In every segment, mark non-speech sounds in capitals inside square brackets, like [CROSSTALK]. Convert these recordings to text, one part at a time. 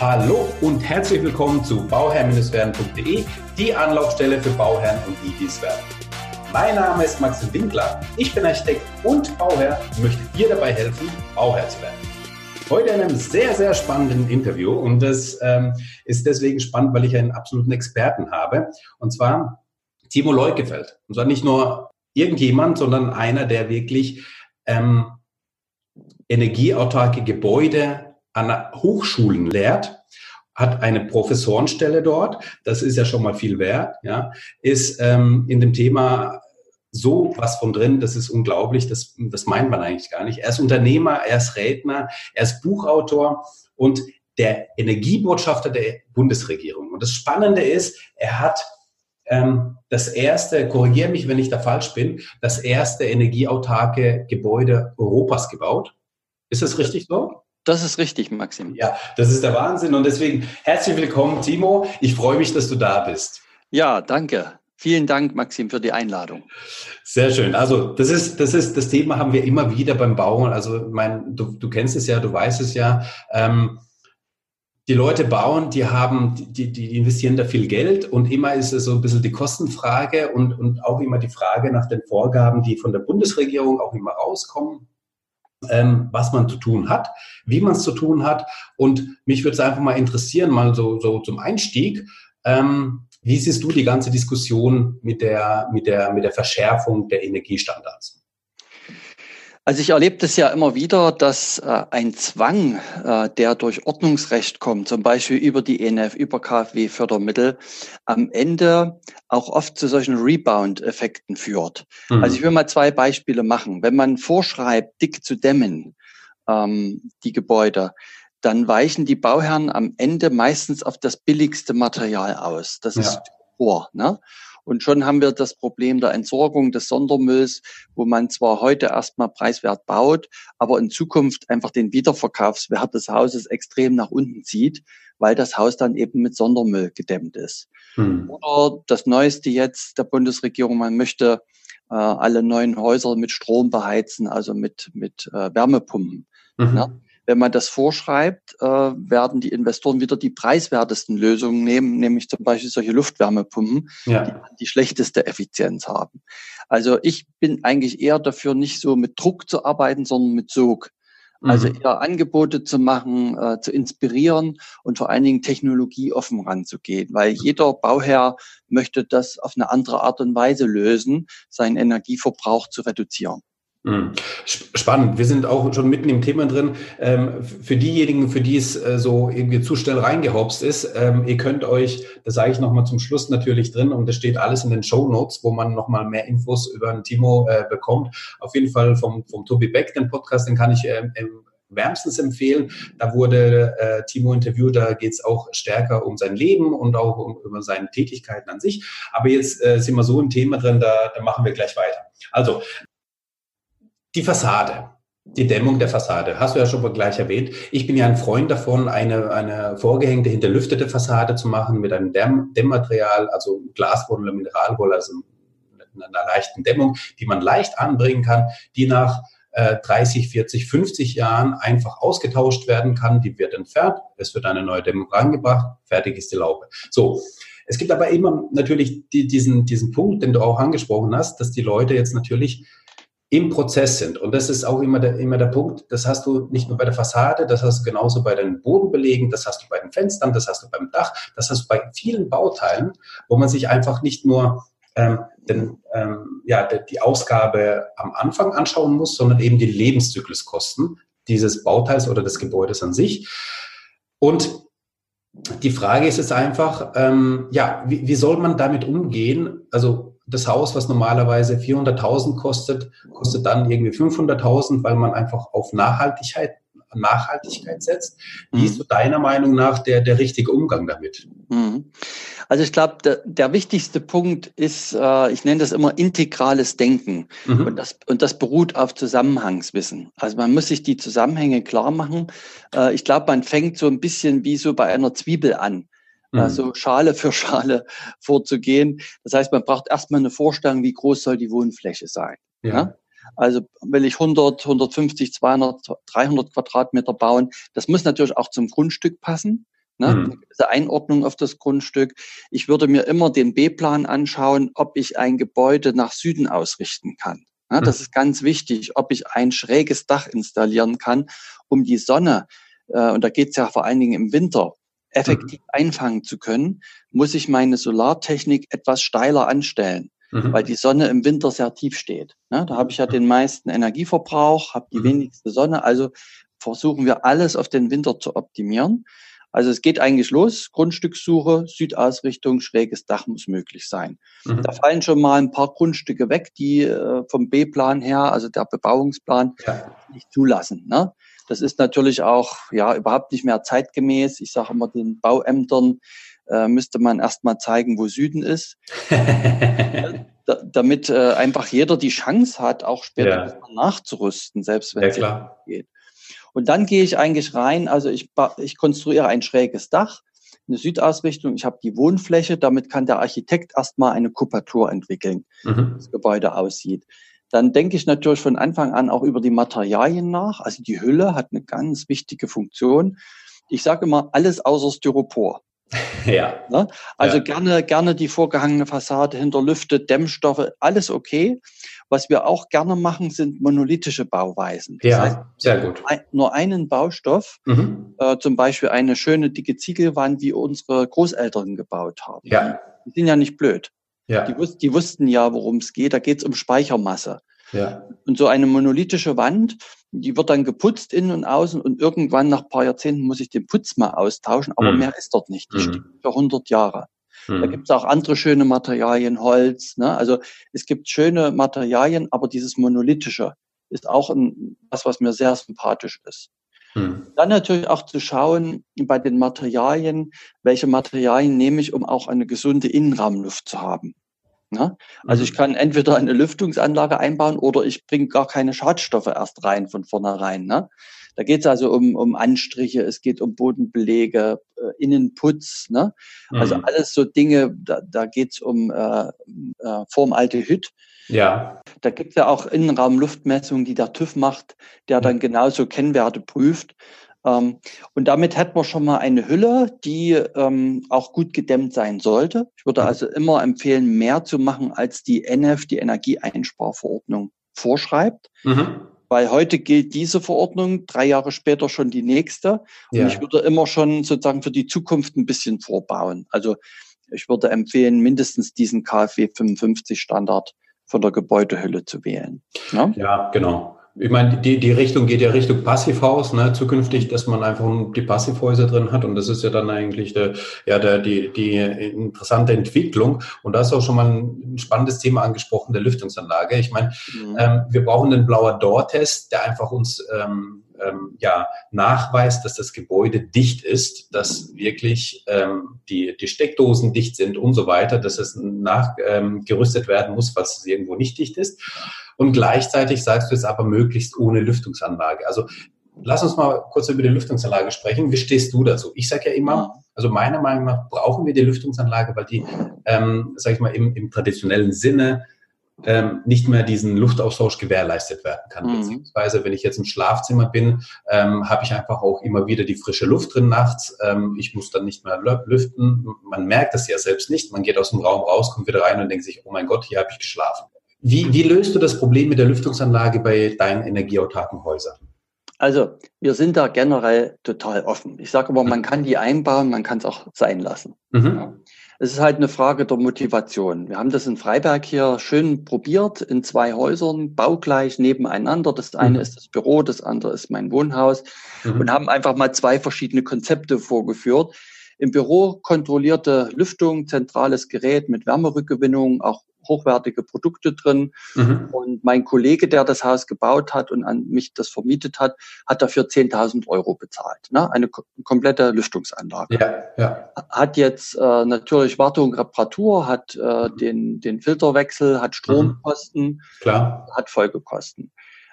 Hallo und herzlich willkommen zu bauherr-werden.de, die Anlaufstelle für Bauherren und die, werden. Mein Name ist Maxim Winkler, ich bin Architekt und Bauherr und möchte dir dabei helfen, Bauherr zu werden. Heute in einem sehr, sehr spannenden Interview und das ähm, ist deswegen spannend, weil ich einen absoluten Experten habe und zwar Timo Leukefeld. Und zwar nicht nur irgendjemand, sondern einer, der wirklich ähm, energieautarke Gebäude an Hochschulen lehrt, hat eine Professorenstelle dort, das ist ja schon mal viel wert, ja, ist ähm, in dem Thema so was von drin, das ist unglaublich, das, das meint man eigentlich gar nicht. Er ist Unternehmer, er ist Redner, er ist Buchautor und der Energiebotschafter der Bundesregierung. Und das Spannende ist, er hat ähm, das erste, korrigiere mich, wenn ich da falsch bin, das erste energieautarke Gebäude Europas gebaut. Ist das richtig so? Das ist richtig, Maxim. Ja, das ist der Wahnsinn. Und deswegen herzlich willkommen, Timo. Ich freue mich, dass du da bist. Ja, danke. Vielen Dank, Maxim, für die Einladung. Sehr schön. Also das ist das ist das Thema haben wir immer wieder beim Bauen. Also mein, du, du kennst es ja, du weißt es ja. Ähm, die Leute bauen, die haben, die, die investieren da viel Geld und immer ist es so ein bisschen die Kostenfrage und, und auch immer die Frage nach den Vorgaben, die von der Bundesregierung auch immer rauskommen, ähm, was man zu tun hat, wie man es zu tun hat. Und mich würde es einfach mal interessieren, mal so, so zum Einstieg, ähm, wie siehst du die ganze Diskussion mit der, mit der, mit der Verschärfung der Energiestandards? Also ich erlebe das ja immer wieder, dass äh, ein Zwang, äh, der durch Ordnungsrecht kommt, zum Beispiel über die ENF, über KfW-Fördermittel, am Ende auch oft zu solchen Rebound-Effekten führt. Mhm. Also ich will mal zwei Beispiele machen. Wenn man vorschreibt, dick zu dämmen, ähm, die Gebäude, dann weichen die Bauherren am Ende meistens auf das billigste Material aus. Das ja. ist Rohr. Ne? Und schon haben wir das Problem der Entsorgung des Sondermülls, wo man zwar heute erstmal preiswert baut, aber in Zukunft einfach den Wiederverkaufswert des Hauses extrem nach unten zieht, weil das Haus dann eben mit Sondermüll gedämmt ist. Hm. Oder das Neueste jetzt der Bundesregierung, man möchte äh, alle neuen Häuser mit Strom beheizen, also mit, mit äh, Wärmepumpen. Mhm. Ne? Wenn man das vorschreibt, äh, werden die Investoren wieder die preiswertesten Lösungen nehmen, nämlich zum Beispiel solche Luftwärmepumpen, ja. die die schlechteste Effizienz haben. Also ich bin eigentlich eher dafür, nicht so mit Druck zu arbeiten, sondern mit Sog. Also mhm. eher Angebote zu machen, äh, zu inspirieren und vor allen Dingen technologieoffen ranzugehen, weil jeder Bauherr möchte das auf eine andere Art und Weise lösen, seinen Energieverbrauch zu reduzieren. Hm. Spannend. Wir sind auch schon mitten im Thema drin. Ähm, für diejenigen, für die es äh, so irgendwie zu schnell reingehopst ist, ähm, ihr könnt euch, das sage ich nochmal zum Schluss natürlich drin und das steht alles in den Show Notes, wo man nochmal mehr Infos über den Timo äh, bekommt. Auf jeden Fall vom, vom Tobi Beck, den Podcast, den kann ich ähm, wärmstens empfehlen. Da wurde äh, Timo interviewt, da geht es auch stärker um sein Leben und auch um, über seine Tätigkeiten an sich. Aber jetzt sind wir so im Thema drin, da, da machen wir gleich weiter. Also, die Fassade. Die Dämmung der Fassade, hast du ja schon mal gleich erwähnt. Ich bin ja ein Freund davon, eine, eine vorgehängte, hinterlüftete Fassade zu machen mit einem Dämm Dämmmaterial, also Glaswolle oder Mineralwolle, also einer leichten Dämmung, die man leicht anbringen kann, die nach äh, 30, 40, 50 Jahren einfach ausgetauscht werden kann. Die wird entfernt, es wird eine neue Dämmung rangebracht, fertig ist die Laube. So. Es gibt aber immer natürlich die, diesen, diesen Punkt, den du auch angesprochen hast, dass die Leute jetzt natürlich im Prozess sind. Und das ist auch immer der, immer der Punkt. Das hast du nicht nur bei der Fassade, das hast du genauso bei den Bodenbelegen, das hast du bei den Fenstern, das hast du beim Dach, das hast du bei vielen Bauteilen, wo man sich einfach nicht nur ähm, den, ähm, ja, die Ausgabe am Anfang anschauen muss, sondern eben die Lebenszykluskosten dieses Bauteils oder des Gebäudes an sich. Und die Frage ist jetzt einfach, ähm, ja, wie, wie soll man damit umgehen? Also das Haus, was normalerweise 400.000 kostet, kostet dann irgendwie 500.000, weil man einfach auf Nachhaltigkeit, Nachhaltigkeit setzt. Wie ist mhm. so deiner Meinung nach der, der richtige Umgang damit? Mhm. Also ich glaube, der, der, wichtigste Punkt ist, äh, ich nenne das immer integrales Denken. Mhm. Und, das, und das beruht auf Zusammenhangswissen. Also man muss sich die Zusammenhänge klar machen. Äh, ich glaube, man fängt so ein bisschen wie so bei einer Zwiebel an mhm. also Schale für Schale [LAUGHS] vorzugehen. Das heißt, man braucht erstmal eine Vorstellung, wie groß soll die Wohnfläche sein. Ja. ja? Also will ich 100, 150, 200, 300 Quadratmeter bauen, das muss natürlich auch zum Grundstück passen. ne? Mhm. eine Einordnung auf das Grundstück. Ich würde mir immer den B-Plan anschauen, ob ich ein Gebäude nach Süden ausrichten kann. Das mhm. ist ganz wichtig, ob ich ein schräges Dach installieren kann, um die Sonne, äh, und da geht es ja vor allen Dingen im Winter, effektiv mhm. einfangen zu können, muss ich meine Solartechnik etwas steiler anstellen, mhm. weil die Sonne im Winter sehr tief steht. Ja, da habe ich ja den meisten Energieverbrauch, habe die mhm. wenigste Sonne, also versuchen wir alles auf den Winter zu optimieren. Also es geht eigentlich los, Grundstückssuche, Südausrichtung, schräges Dach muss möglich sein. Mhm. Da fallen schon mal ein paar Grundstücke weg, die äh, vom B-Plan her, also der Bebauungsplan, ja. nicht zulassen. Ne? Das ist natürlich auch ja überhaupt nicht mehr zeitgemäß. Ich sage immer den Bauämtern äh, müsste man erst mal zeigen, wo Süden ist. [LAUGHS] da, damit äh, einfach jeder die Chance hat, auch später ja. nachzurüsten, selbst wenn ja, es geht. Und dann gehe ich eigentlich rein, also ich, ich konstruiere ein schräges Dach, eine Südausrichtung, ich habe die Wohnfläche, damit kann der Architekt erstmal eine Kupatur entwickeln, mhm. wie das Gebäude aussieht. Dann denke ich natürlich von Anfang an auch über die Materialien nach. Also die Hülle hat eine ganz wichtige Funktion. Ich sage immer, alles außer Styropor. [LAUGHS] Ja. Ne? Also ja. gerne, gerne die vorgehangene Fassade hinter Lüfte, Dämmstoffe, alles okay. Was wir auch gerne machen, sind monolithische Bauweisen. Das ja, heißt, sehr gut. nur einen Baustoff, mhm. äh, zum Beispiel eine schöne dicke Ziegelwand, wie unsere Großeltern gebaut haben. Ja. Die sind ja nicht blöd. Ja. Die, wus die wussten ja, worum es geht. Da geht es um Speichermasse. Ja. Und so eine monolithische Wand, die wird dann geputzt innen und außen und irgendwann nach paar Jahrzehnten muss ich den Putz mal austauschen, aber mhm. mehr ist dort nicht. Die mhm. steht für 100 Jahre. Mhm. Da gibt es auch andere schöne Materialien, Holz. Ne? Also es gibt schöne Materialien, aber dieses Monolithische ist auch ein, was, was mir sehr sympathisch ist. Mhm. Dann natürlich auch zu schauen bei den Materialien, welche Materialien nehme ich, um auch eine gesunde Innenraumluft zu haben. Ne? Also ich mhm. kann entweder eine Lüftungsanlage einbauen oder ich bringe gar keine Schadstoffe erst rein von vornherein. Ne? Da geht es also um, um Anstriche, es geht um Bodenbelege, Innenputz, ne? Also mhm. alles so Dinge, da, da geht es um äh, äh, Formalte Hüt. Ja. Da gibt es ja auch Innenraumluftmessungen, die der TÜV macht, der dann genauso Kennwerte prüft. Ähm, und damit hätten wir schon mal eine Hülle, die ähm, auch gut gedämmt sein sollte. Ich würde mhm. also immer empfehlen, mehr zu machen, als die NF, die Energieeinsparverordnung, vorschreibt. Mhm weil heute gilt diese Verordnung, drei Jahre später schon die nächste. Und ja. ich würde immer schon sozusagen für die Zukunft ein bisschen vorbauen. Also ich würde empfehlen, mindestens diesen KfW 55 Standard von der Gebäudehülle zu wählen. Ja, ja genau ich meine, die, die Richtung geht ja Richtung Passivhaus, ne, zukünftig, dass man einfach die Passivhäuser drin hat und das ist ja dann eigentlich der, ja, der, die, die interessante Entwicklung und da ist auch schon mal ein spannendes Thema angesprochen, der Lüftungsanlage. Ich meine, mhm. ähm, wir brauchen den blauer Door-Test, der einfach uns ähm, ähm, ja, nachweist, dass das Gebäude dicht ist, dass wirklich ähm, die, die Steckdosen dicht sind und so weiter, dass es nachgerüstet ähm, werden muss, falls es irgendwo nicht dicht ist. Und gleichzeitig sagst du es aber möglichst ohne Lüftungsanlage. Also lass uns mal kurz über die Lüftungsanlage sprechen. Wie stehst du dazu? Ich sage ja immer, also meiner Meinung nach brauchen wir die Lüftungsanlage, weil die, ähm, sag ich mal, im, im traditionellen Sinne ähm, nicht mehr diesen Luftaustausch gewährleistet werden kann. Mhm. Beziehungsweise, wenn ich jetzt im Schlafzimmer bin, ähm, habe ich einfach auch immer wieder die frische Luft drin nachts. Ähm, ich muss dann nicht mehr lüften. Man merkt das ja selbst nicht. Man geht aus dem Raum raus, kommt wieder rein und denkt sich, oh mein Gott, hier habe ich geschlafen. Wie, wie löst du das Problem mit der Lüftungsanlage bei deinen energieautarken Häusern? Also wir sind da generell total offen. Ich sage aber, man kann die einbauen, man kann es auch sein lassen. Mhm. Ja. Es ist halt eine Frage der Motivation. Wir haben das in Freiberg hier schön probiert, in zwei Häusern, baugleich nebeneinander. Das eine mhm. ist das Büro, das andere ist mein Wohnhaus mhm. und haben einfach mal zwei verschiedene Konzepte vorgeführt. Im Büro kontrollierte Lüftung, zentrales Gerät mit Wärmerückgewinnung, auch hochwertige Produkte drin. Mhm. Und mein Kollege, der das Haus gebaut hat und an mich das vermietet hat, hat dafür 10.000 Euro bezahlt. Ne? Eine komplette Lüftungsanlage. Ja, ja. Hat jetzt äh, natürlich Wartung, Reparatur, hat äh, mhm. den, den Filterwechsel, hat Stromkosten, mhm. Klar. hat Folgekosten.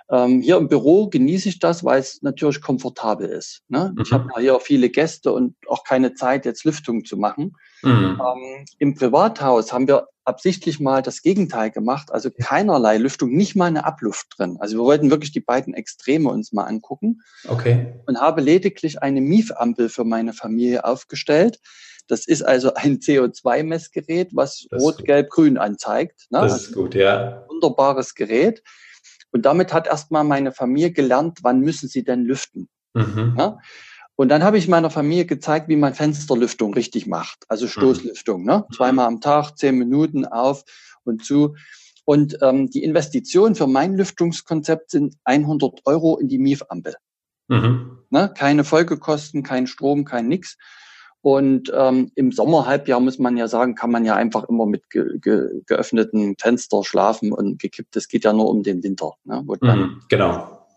Ähm, hier im Büro genieße ich das, weil es natürlich komfortabel ist. Ne? Mhm. Ich habe hier viele Gäste und auch keine Zeit, jetzt Lüftung zu machen. Mhm. Ähm, Im Privathaus haben wir absichtlich mal das Gegenteil gemacht, also keinerlei Lüftung, nicht mal eine Abluft drin. Also wir wollten wirklich die beiden Extreme uns mal angucken. Okay. Und habe lediglich eine Miefampel für meine Familie aufgestellt. Das ist also ein CO2-Messgerät, was rot, gelb, grün anzeigt. Ne? Das also ist gut, ja. Wunderbares Gerät. Und damit hat erstmal meine Familie gelernt, wann müssen sie denn lüften. Mhm. Ne? Und dann habe ich meiner Familie gezeigt, wie man Fensterlüftung richtig macht, also mhm. Stoßlüftung. Ne? Mhm. Zweimal am Tag, zehn Minuten auf und zu. Und ähm, die Investition für mein Lüftungskonzept sind 100 Euro in die Miefampel. Mhm. Ne? Keine Folgekosten, kein Strom, kein nix. Und ähm, im Sommerhalbjahr muss man ja sagen, kann man ja einfach immer mit ge ge geöffneten Fenster schlafen und gekippt. Es geht ja nur um den Winter. Ne? Mhm, genau.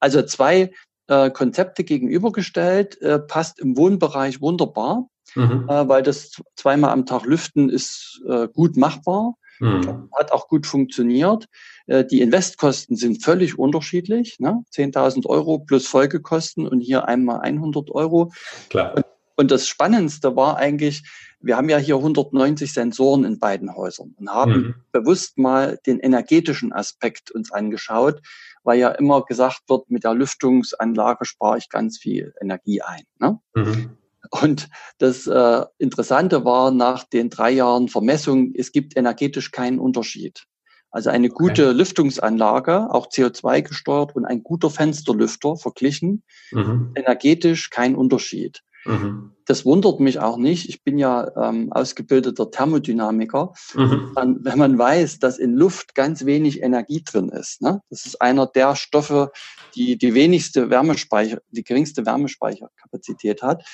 Also zwei äh, Konzepte gegenübergestellt, äh, passt im Wohnbereich wunderbar, mhm. äh, weil das zweimal am Tag lüften ist äh, gut machbar, mhm. hat auch gut funktioniert. Äh, die Investkosten sind völlig unterschiedlich, ne? 10.000 Euro plus Folgekosten und hier einmal 100 Euro. Klar. Und, und das Spannendste war eigentlich, wir haben ja hier 190 Sensoren in beiden Häusern und haben mhm. bewusst mal den energetischen Aspekt uns angeschaut, weil ja immer gesagt wird, mit der Lüftungsanlage spare ich ganz viel Energie ein. Ne? Mhm. Und das äh, Interessante war nach den drei Jahren Vermessung, es gibt energetisch keinen Unterschied. Also eine gute okay. Lüftungsanlage, auch CO2 gesteuert und ein guter Fensterlüfter verglichen, mhm. energetisch kein Unterschied. Mhm. Das wundert mich auch nicht. Ich bin ja ähm, ausgebildeter Thermodynamiker. Mhm. Und wenn man weiß, dass in Luft ganz wenig Energie drin ist, ne? das ist einer der Stoffe, die die wenigste Wärmespeicher, die geringste Wärmespeicherkapazität hat,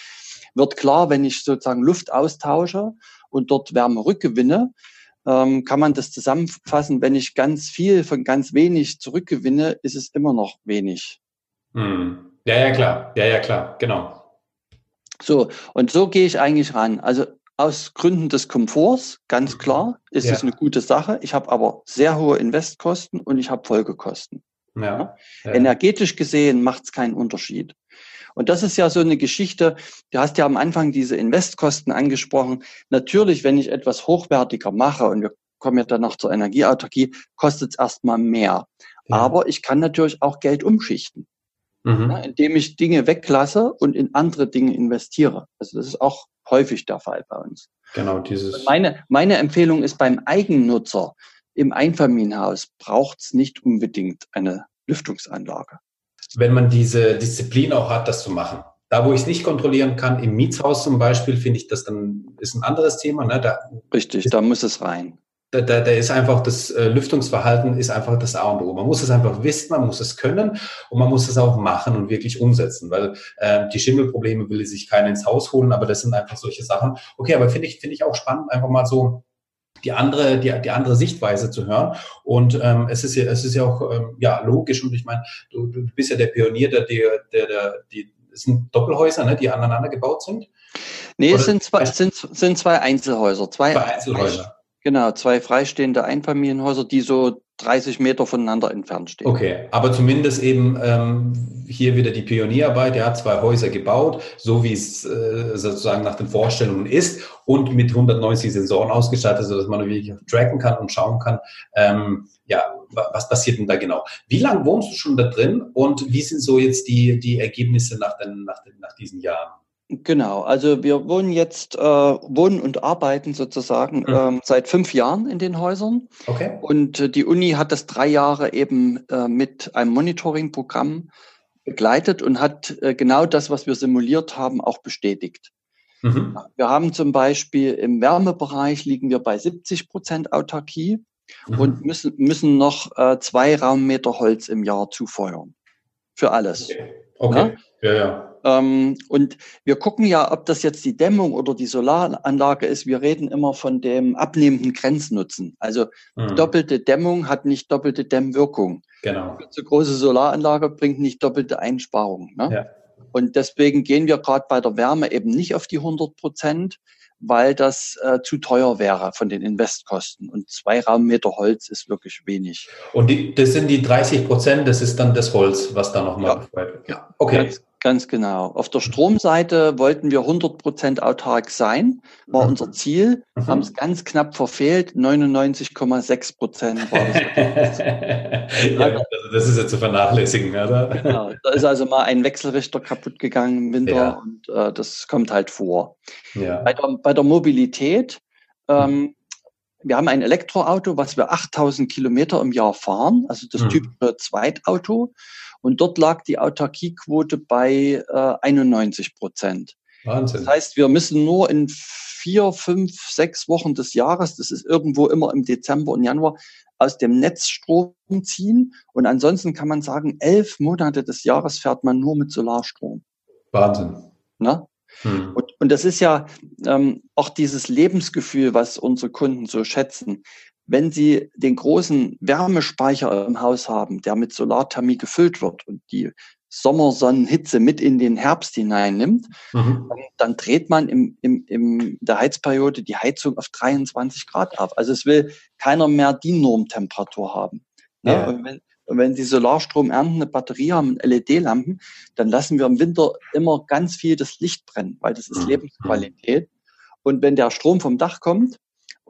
wird klar, wenn ich sozusagen Luft austausche und dort Wärme rückgewinne, ähm, kann man das zusammenfassen. Wenn ich ganz viel von ganz wenig zurückgewinne, ist es immer noch wenig. Mhm. Ja, ja, klar. Ja, ja, klar. Genau. So, und so gehe ich eigentlich ran. Also aus Gründen des Komforts, ganz klar, ist ja. es eine gute Sache. Ich habe aber sehr hohe Investkosten und ich habe Folgekosten. Ja. ja. Energetisch gesehen macht es keinen Unterschied. Und das ist ja so eine Geschichte, du hast ja am Anfang diese Investkosten angesprochen. Natürlich, wenn ich etwas hochwertiger mache, und wir kommen ja dann noch zur Energieautarkie, kostet es erstmal mehr. Aber ich kann natürlich auch Geld umschichten mhm. ja, indem ich Dinge weglasse und in andere Dinge investiere. Also das ist auch häufig der Fall bei uns. Genau, dieses. Meine, meine Empfehlung ist beim Eigennutzer im Einfamilienhaus braucht es nicht unbedingt eine Lüftungsanlage. Wenn man diese Disziplin auch hat, das zu machen. Da, wo ich es nicht kontrollieren kann, im Mietshaus zum Beispiel, finde ich das dann ist ein anderes Thema. Ne? Da Richtig, da muss es rein da, da, da ist einfach das äh, Lüftungsverhalten ist einfach das A und O. Man muss es einfach wissen, man muss es können und man muss es auch machen und wirklich umsetzen, weil äh, die Schimmelprobleme will sich keiner ins Haus holen, aber das sind einfach solche Sachen. Okay, aber finde ich finde ich auch spannend, einfach mal so die andere, die, die andere Sichtweise zu hören. Und ähm, es ist ja, es ist ja auch ähm, ja logisch. Und ich meine, du, du bist ja der Pionier, der, der, der, der die es sind Doppelhäuser, ne, die aneinander gebaut sind. Nee, Oder es sind zwei, sind, sind zwei Einzelhäuser. Zwei, zwei Einzelhäuser. Genau, zwei freistehende Einfamilienhäuser, die so 30 Meter voneinander entfernt stehen. Okay, aber zumindest eben ähm, hier wieder die Pionierarbeit. Er hat zwei Häuser gebaut, so wie es äh, sozusagen nach den Vorstellungen ist und mit 190 Sensoren ausgestattet, sodass man wirklich tracken kann und schauen kann, ähm, ja, was passiert denn da genau? Wie lange wohnst du schon da drin und wie sind so jetzt die, die Ergebnisse nach, den, nach, den, nach diesen Jahren? Genau, also wir wohnen jetzt, äh, wohnen und arbeiten sozusagen mhm. ähm, seit fünf Jahren in den Häusern. Okay. Und äh, die Uni hat das drei Jahre eben äh, mit einem Monitoring-Programm begleitet und hat äh, genau das, was wir simuliert haben, auch bestätigt. Mhm. Wir haben zum Beispiel im Wärmebereich liegen wir bei 70 Prozent Autarkie mhm. und müssen, müssen noch äh, zwei Raummeter Holz im Jahr zufeuern. Für alles. Okay. okay. Ja, ja. ja. Ähm, und wir gucken ja, ob das jetzt die Dämmung oder die Solaranlage ist. Wir reden immer von dem abnehmenden Grenznutzen. Also mhm. doppelte Dämmung hat nicht doppelte Dämmwirkung. Genau. Eine große Solaranlage bringt nicht doppelte Einsparung. Ne? Ja. Und deswegen gehen wir gerade bei der Wärme eben nicht auf die 100 Prozent, weil das äh, zu teuer wäre von den Investkosten. Und zwei Raummeter Holz ist wirklich wenig. Und die, das sind die 30 Prozent, das ist dann das Holz, was da nochmal. Ja, ja, okay. Ganz, ganz, genau. Auf der Stromseite wollten wir 100 Prozent autark sein, war mhm. unser Ziel, mhm. haben es ganz knapp verfehlt. 99,6 Prozent war das. [LAUGHS] ja, also das ist ja zu vernachlässigen, oder? Genau. Da ist also mal ein Wechselrichter kaputt gegangen im Winter ja. und äh, das kommt halt vor. Ja. Bei, der, bei der Mobilität, ähm, mhm. wir haben ein Elektroauto, was wir 8000 Kilometer im Jahr fahren, also das mhm. typische Zweitauto. Und dort lag die Autarkiequote bei äh, 91 Prozent. Wahnsinn. Das heißt, wir müssen nur in vier, fünf, sechs Wochen des Jahres, das ist irgendwo immer im Dezember und Januar, aus dem Netz Strom ziehen. Und ansonsten kann man sagen, elf Monate des Jahres fährt man nur mit Solarstrom. Wahnsinn. Na? Hm. Und, und das ist ja ähm, auch dieses Lebensgefühl, was unsere Kunden so schätzen. Wenn sie den großen Wärmespeicher im Haus haben, der mit Solarthermie gefüllt wird und die Sommersonnenhitze mit in den Herbst hineinnimmt, mhm. dann, dann, dreht man im, im, im der Heizperiode die Heizung auf 23 Grad auf. Also es will keiner mehr die Normtemperatur haben. Ne? Ja. Und, wenn, und wenn Sie Solarstrom ernten, eine Batterie haben, LED-Lampen, dann lassen wir im Winter immer ganz viel das Licht brennen, weil das ist mhm. Lebensqualität. Und wenn der Strom vom Dach kommt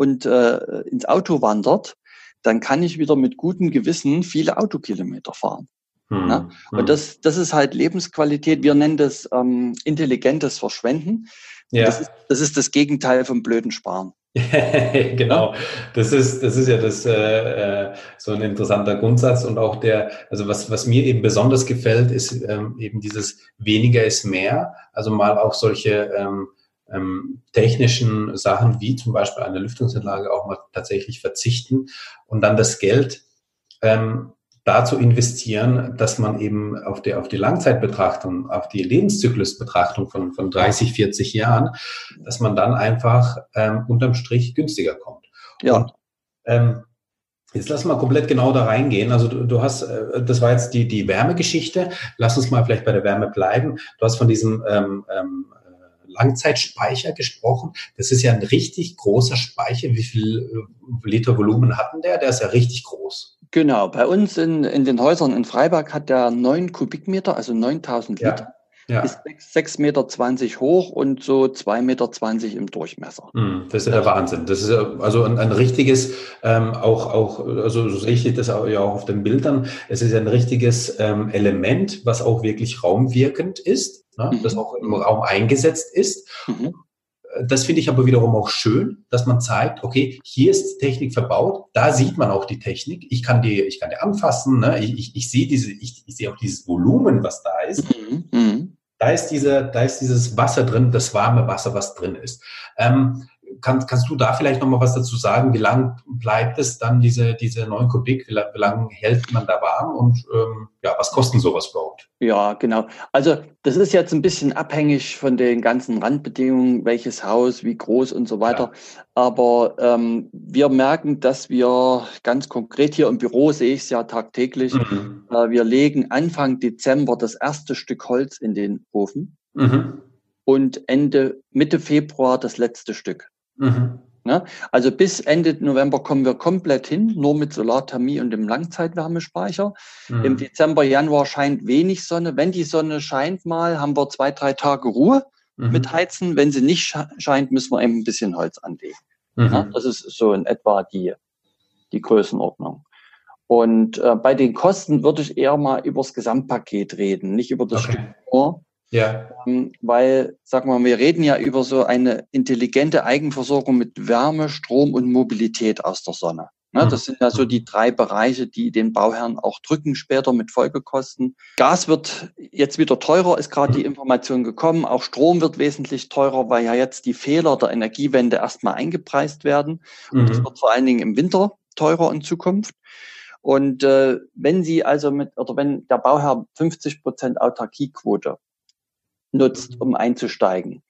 und äh, ins Auto wandert, dann kann ich wieder mit gutem Gewissen viele Autokilometer fahren. Mhm. Ne? Und hm. das, das ist halt Lebensqualität. Wir nennen das ähm, intelligentes Verschwenden. Ja. Das, ist, das ist das Gegenteil vom blöden Sparen. [LAUGHS] genau, das ist, das ist ja das, äh, äh, so ein interessanter Grundsatz und auch der, also was, was mir eben besonders gefällt, ist ähm, eben dieses weniger ist mehr, also mal auch solche ähm, ähm, technischen Sachen wie zum Beispiel eine Lüftungsanlage auch mal tatsächlich verzichten und dann das Geld ähm, dazu investieren, dass man eben auf die, auf die Langzeitbetrachtung, auf die Lebenszyklusbetrachtung von, von 30, 40 Jahren, dass man dann einfach ähm, unterm Strich günstiger kommt. Ja. Und, ähm, Jetzt lass mal komplett genau da reingehen. Also du, du hast, äh, das war jetzt die, die Wärmegeschichte. Lass uns mal vielleicht bei der Wärme bleiben. Du hast von diesem ähm, ähm, Langzeitspeicher gesprochen. Das ist ja ein richtig großer Speicher. Wie viel äh, Liter Volumen hatten der? Der ist ja richtig groß. Genau, bei uns in, in den Häusern in Freiberg hat der 9 Kubikmeter, also 9000 Liter. Ja. Ja. Ist 6,20 Meter hoch und so 2,20 Meter im Durchmesser. Hm, das ist der Wahnsinn. Das ist also ein, ein richtiges, ähm, auch, auch, also so sehe ich das auch, ja auch auf den Bildern. Es ist ein richtiges ähm, Element, was auch wirklich raumwirkend ist, ne? mhm. das auch im Raum eingesetzt ist. Mhm das finde ich aber wiederum auch schön, dass man zeigt, okay, hier ist Technik verbaut, da sieht man auch die Technik. Ich kann die, ich kann die anfassen, ne? ich, ich, ich sehe diese, ich, ich sehe auch dieses Volumen, was da ist. Mhm. mhm. Da ist diese, da ist dieses Wasser drin, das warme Wasser, was drin ist. Ähm, kann, kannst du da vielleicht noch mal was dazu sagen? Wie lang bleibt es dann, diese, diese 9 Kubik? Wie, wie lange hält man da warm? Und ähm, ja, was kosten sowas überhaupt? Ja, genau. Also das ist jetzt ein bisschen abhängig von den ganzen Randbedingungen, welches Haus, wie groß und so weiter. Ja. Aber ähm, wir merken, dass wir ganz konkret hier im Büro, sehe ich es ja tagtäglich, mhm. äh, wir legen Anfang Dezember das erste Stück Holz in den Ofen. Mhm. Und Ende, Mitte Februar das letzte Stück. Mhm. Ne? Also bis Ende November kommen wir komplett hin, nur mit Solarthermie und dem Langzeitwärmespeicher. Mhm. Im Dezember, Januar scheint wenig Sonne. Wenn die Sonne scheint mal, haben wir zwei, drei Tage Ruhe mhm. mit Heizen. Wenn sie nicht scheint, müssen wir eben ein bisschen Holz anlegen. Mhm. Ne? Das ist so in etwa die, die Größenordnung. Und äh, bei den Kosten würde ich eher mal über das Gesamtpaket reden, nicht über das okay. Stück nur. Ja. Ähm, weil, sag mal, wir reden ja über so eine intelligente Eigenversorgung mit Wärme, Strom und Mobilität aus der Sonne. Ne, das sind ja so die drei Bereiche, die den Bauherren auch drücken später mit Folgekosten. Gas wird jetzt wieder teurer, ist gerade die Information gekommen. Auch Strom wird wesentlich teurer, weil ja jetzt die Fehler der Energiewende erstmal eingepreist werden. Und mhm. das wird vor allen Dingen im Winter teurer in Zukunft. Und äh, wenn Sie also mit, oder wenn der Bauherr 50 Prozent Autarkiequote nutzt, um einzusteigen.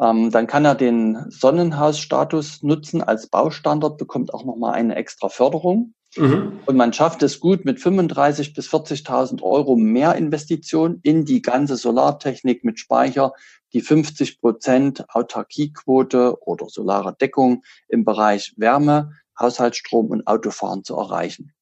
Ähm, dann kann er den Sonnenhausstatus nutzen als Baustandard, bekommt auch nochmal eine extra Förderung. Mhm. Und man schafft es gut mit 35.000 bis 40.000 Euro mehr Investition in die ganze Solartechnik mit Speicher, die 50 Prozent Autarkiequote oder solare Deckung im Bereich Wärme, Haushaltsstrom und Autofahren zu erreichen.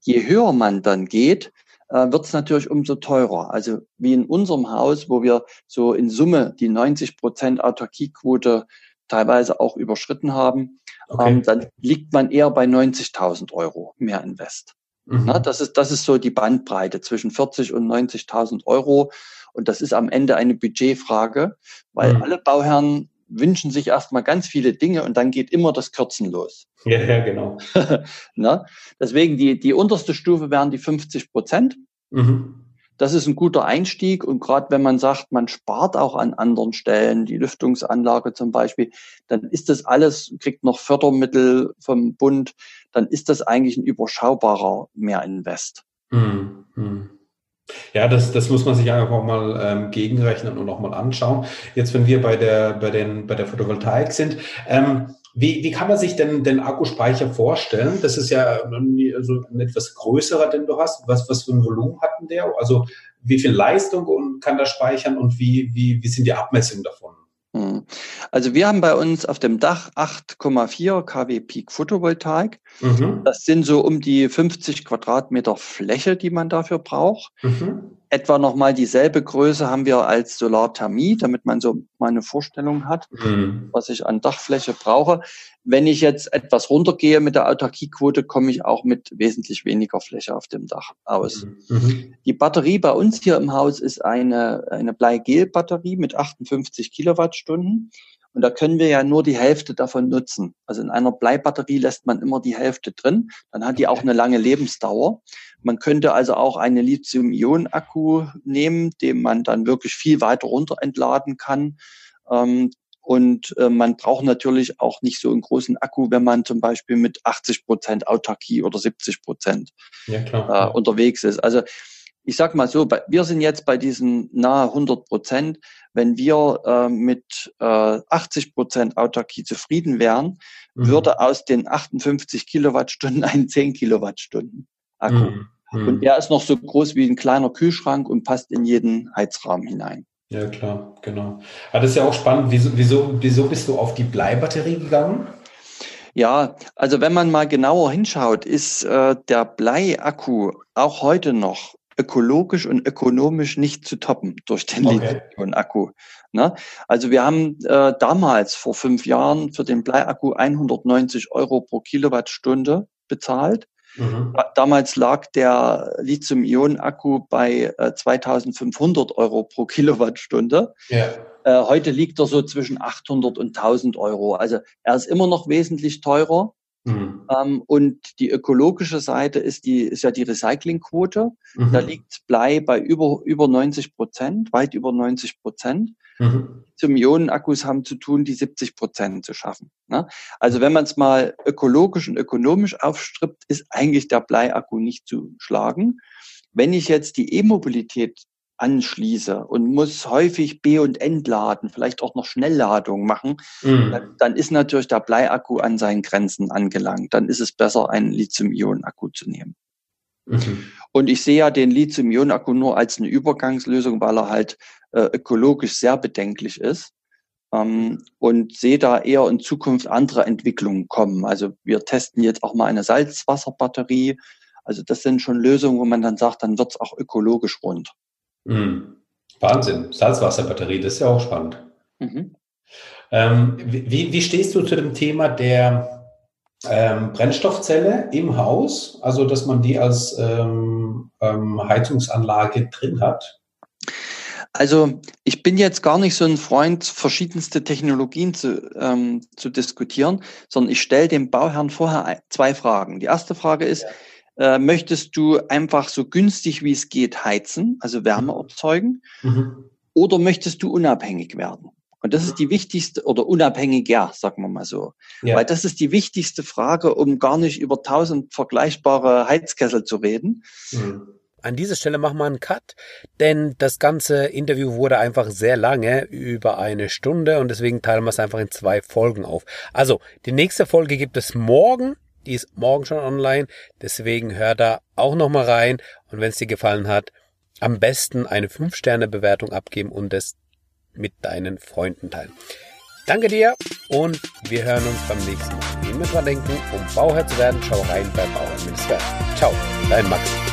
Je höher man dann geht, äh, wird es natürlich umso teurer. Also wie in unserem Haus, wo wir so in Summe die 90 Prozent Autarkiequote teilweise auch überschritten haben, okay. ähm, dann liegt man eher bei 90.000 Euro mehr Invest. Mhm. Na, das, ist, das ist so die Bandbreite zwischen 40 und 90.000 Euro. Und das ist am Ende eine Budgetfrage, weil mhm. alle Bauherren wünschen sich erstmal ganz viele Dinge und dann geht immer das Kürzen los. [LAUGHS] Ja, ja genau. [LAUGHS] Na? Deswegen die, die unterste Stufe wären die 50 Prozent. Mhm. Das ist ein guter Einstieg und gerade wenn man sagt, man spart auch an anderen Stellen, die Lüftungsanlage zum Beispiel, dann ist das alles, kriegt noch Fördermittel vom Bund, dann ist das eigentlich ein überschaubarer Mehrinvest. Mhm. Ja, das, das muss man sich einfach mal ähm, gegenrechnen und auch mal anschauen. Jetzt, wenn wir bei der, bei den, bei der Photovoltaik sind, ähm, wie, wie kann man sich denn den Akkuspeicher vorstellen? Das ist ja also ein etwas größerer, den du hast. Was, was für ein Volumen hat denn der? Also wie viel Leistung kann der speichern und wie, wie, wie sind die Abmessungen davon? Hm. Also wir haben bei uns auf dem Dach 8,4 kW Peak Photovoltaik. Mhm. Das sind so um die 50 Quadratmeter Fläche, die man dafür braucht. Mhm etwa nochmal dieselbe Größe haben wir als Solarthermie, damit man so mal eine Vorstellung hat, mhm. was ich an Dachfläche brauche. Wenn ich jetzt etwas runtergehe mit der Autarkiequote, komme ich auch mit wesentlich weniger Fläche auf dem Dach aus. Mhm. mhm. Die Batterie bei uns hier im Haus ist eine, eine Bleigel-Batterie mit 58 Kilowattstunden. Und da können wir ja nur die Hälfte davon nutzen. Also in einer Bleibatterie lässt man immer die Hälfte drin. Dann hat die auch eine lange Lebensdauer. Man könnte also auch eine Lithium-Ionen-Akku nehmen, den man dann wirklich viel weiter runter entladen kann. Ähm, und äh, man braucht natürlich auch nicht so einen großen Akku, wenn man zum Beispiel mit 80 Prozent Autarkie oder 70 Prozent ja, äh, unterwegs ist. Also ich sag mal so, wir sind jetzt bei diesen nahe 100 Prozent. Wenn wir äh, mit äh, 80 Prozent Autarkie zufrieden wären, mhm. würde aus den 58 Kilowattstunden ein 10 Kilowattstunden Akku. Mhm. mhm. Und der ist noch so groß wie ein kleiner Kühlschrank und passt in jeden Heizrahmen hinein. Ja, klar, genau. Aber das ist ja auch spannend. Wieso, wieso, wieso bist du auf die Bleibatterie gegangen? Ja, also wenn man mal genauer hinschaut, ist äh, der Bleiakku auch heute noch ökologisch und ökonomisch nicht zu toppen durch den okay. Lithium-Akku. Ne? Also wir haben äh, damals vor fünf Jahren für den Bleiakku 190 Euro pro Kilowattstunde bezahlt. Mhm. Damals lag der Lithium-Ionen-Akku bei äh, 2500 Euro pro Kilowattstunde. Ja. Äh, heute liegt er so zwischen 800 und 1000 Euro. Also er ist immer noch wesentlich teurer. Mhm. Ähm, und die ökologische Seite ist die, ist ja die Recyclingquote. Mhm. Da liegt Blei bei über, über 90 Prozent, weit über 90 Prozent. Mhm. Lithium-Ionen-Akkus haben zu tun, die 70 Prozent zu schaffen. Ne? Also wenn man es mal ökologisch und ökonomisch aufstrippt, ist eigentlich der Bleiakku nicht zu schlagen. Wenn ich jetzt die E-Mobilität anschließe und muss häufig B- und Entladen, vielleicht auch noch Schnellladung machen, mhm. dann, dann, ist natürlich der Bleiakku an seinen Grenzen angelangt. Dann ist es besser, einen Lithium-Ionen-Akku zu nehmen. Mhm. Und ich sehe ja den Lithium-Ionen-Akku nur als eine Übergangslösung, weil er halt äh, ökologisch sehr bedenklich ist. Ähm, und sehe da eher in Zukunft andere Entwicklungen kommen. Also wir testen jetzt auch mal eine Salzwasserbatterie. Also das sind schon Lösungen, wo man dann sagt, dann wird es auch ökologisch rund. Mhm. Wahnsinn. Salzwasserbatterie, das ist ja auch spannend. Mhm. Ähm, wie, wie stehst du zu dem Thema der ähm, Brennstoffzelle im Haus? Also, dass man die als ähm, ähm Heizungsanlage drin hat? Also ich bin jetzt gar nicht so ein Freund, verschiedenste Technologien zu, ähm, zu diskutieren, sondern ich stelle dem Bauherrn vorher zwei Fragen. Die erste Frage ist, ja äh, möchtest du einfach so günstig wie es geht heizen, also Wärme mhm. erzeugen, mhm. oder möchtest du unabhängig werden? Und das ist die wichtigste, oder unabhängig, ja, sagen wir mal so. Ja. Weil das ist die wichtigste Frage, um gar nicht über tausend vergleichbare Heizkessel zu reden. Mhm. An dieser Stelle machen wir einen Cut, denn das ganze Interview wurde einfach sehr lange, über eine Stunde und deswegen teilen wir es einfach in zwei Folgen auf. Also, die nächste Folge gibt es morgen Die ist morgen schon online. Deswegen hör da auch nochmal rein. Und wenn es dir gefallen hat, am besten eine 5-Sterne-Bewertung abgeben und es mit deinen Freunden teilen. Danke dir und wir hören uns beim nächsten Mal. Immer dran denken, um Bauherr zu werden, schau rein bei Bauherr Ciao, dein Max.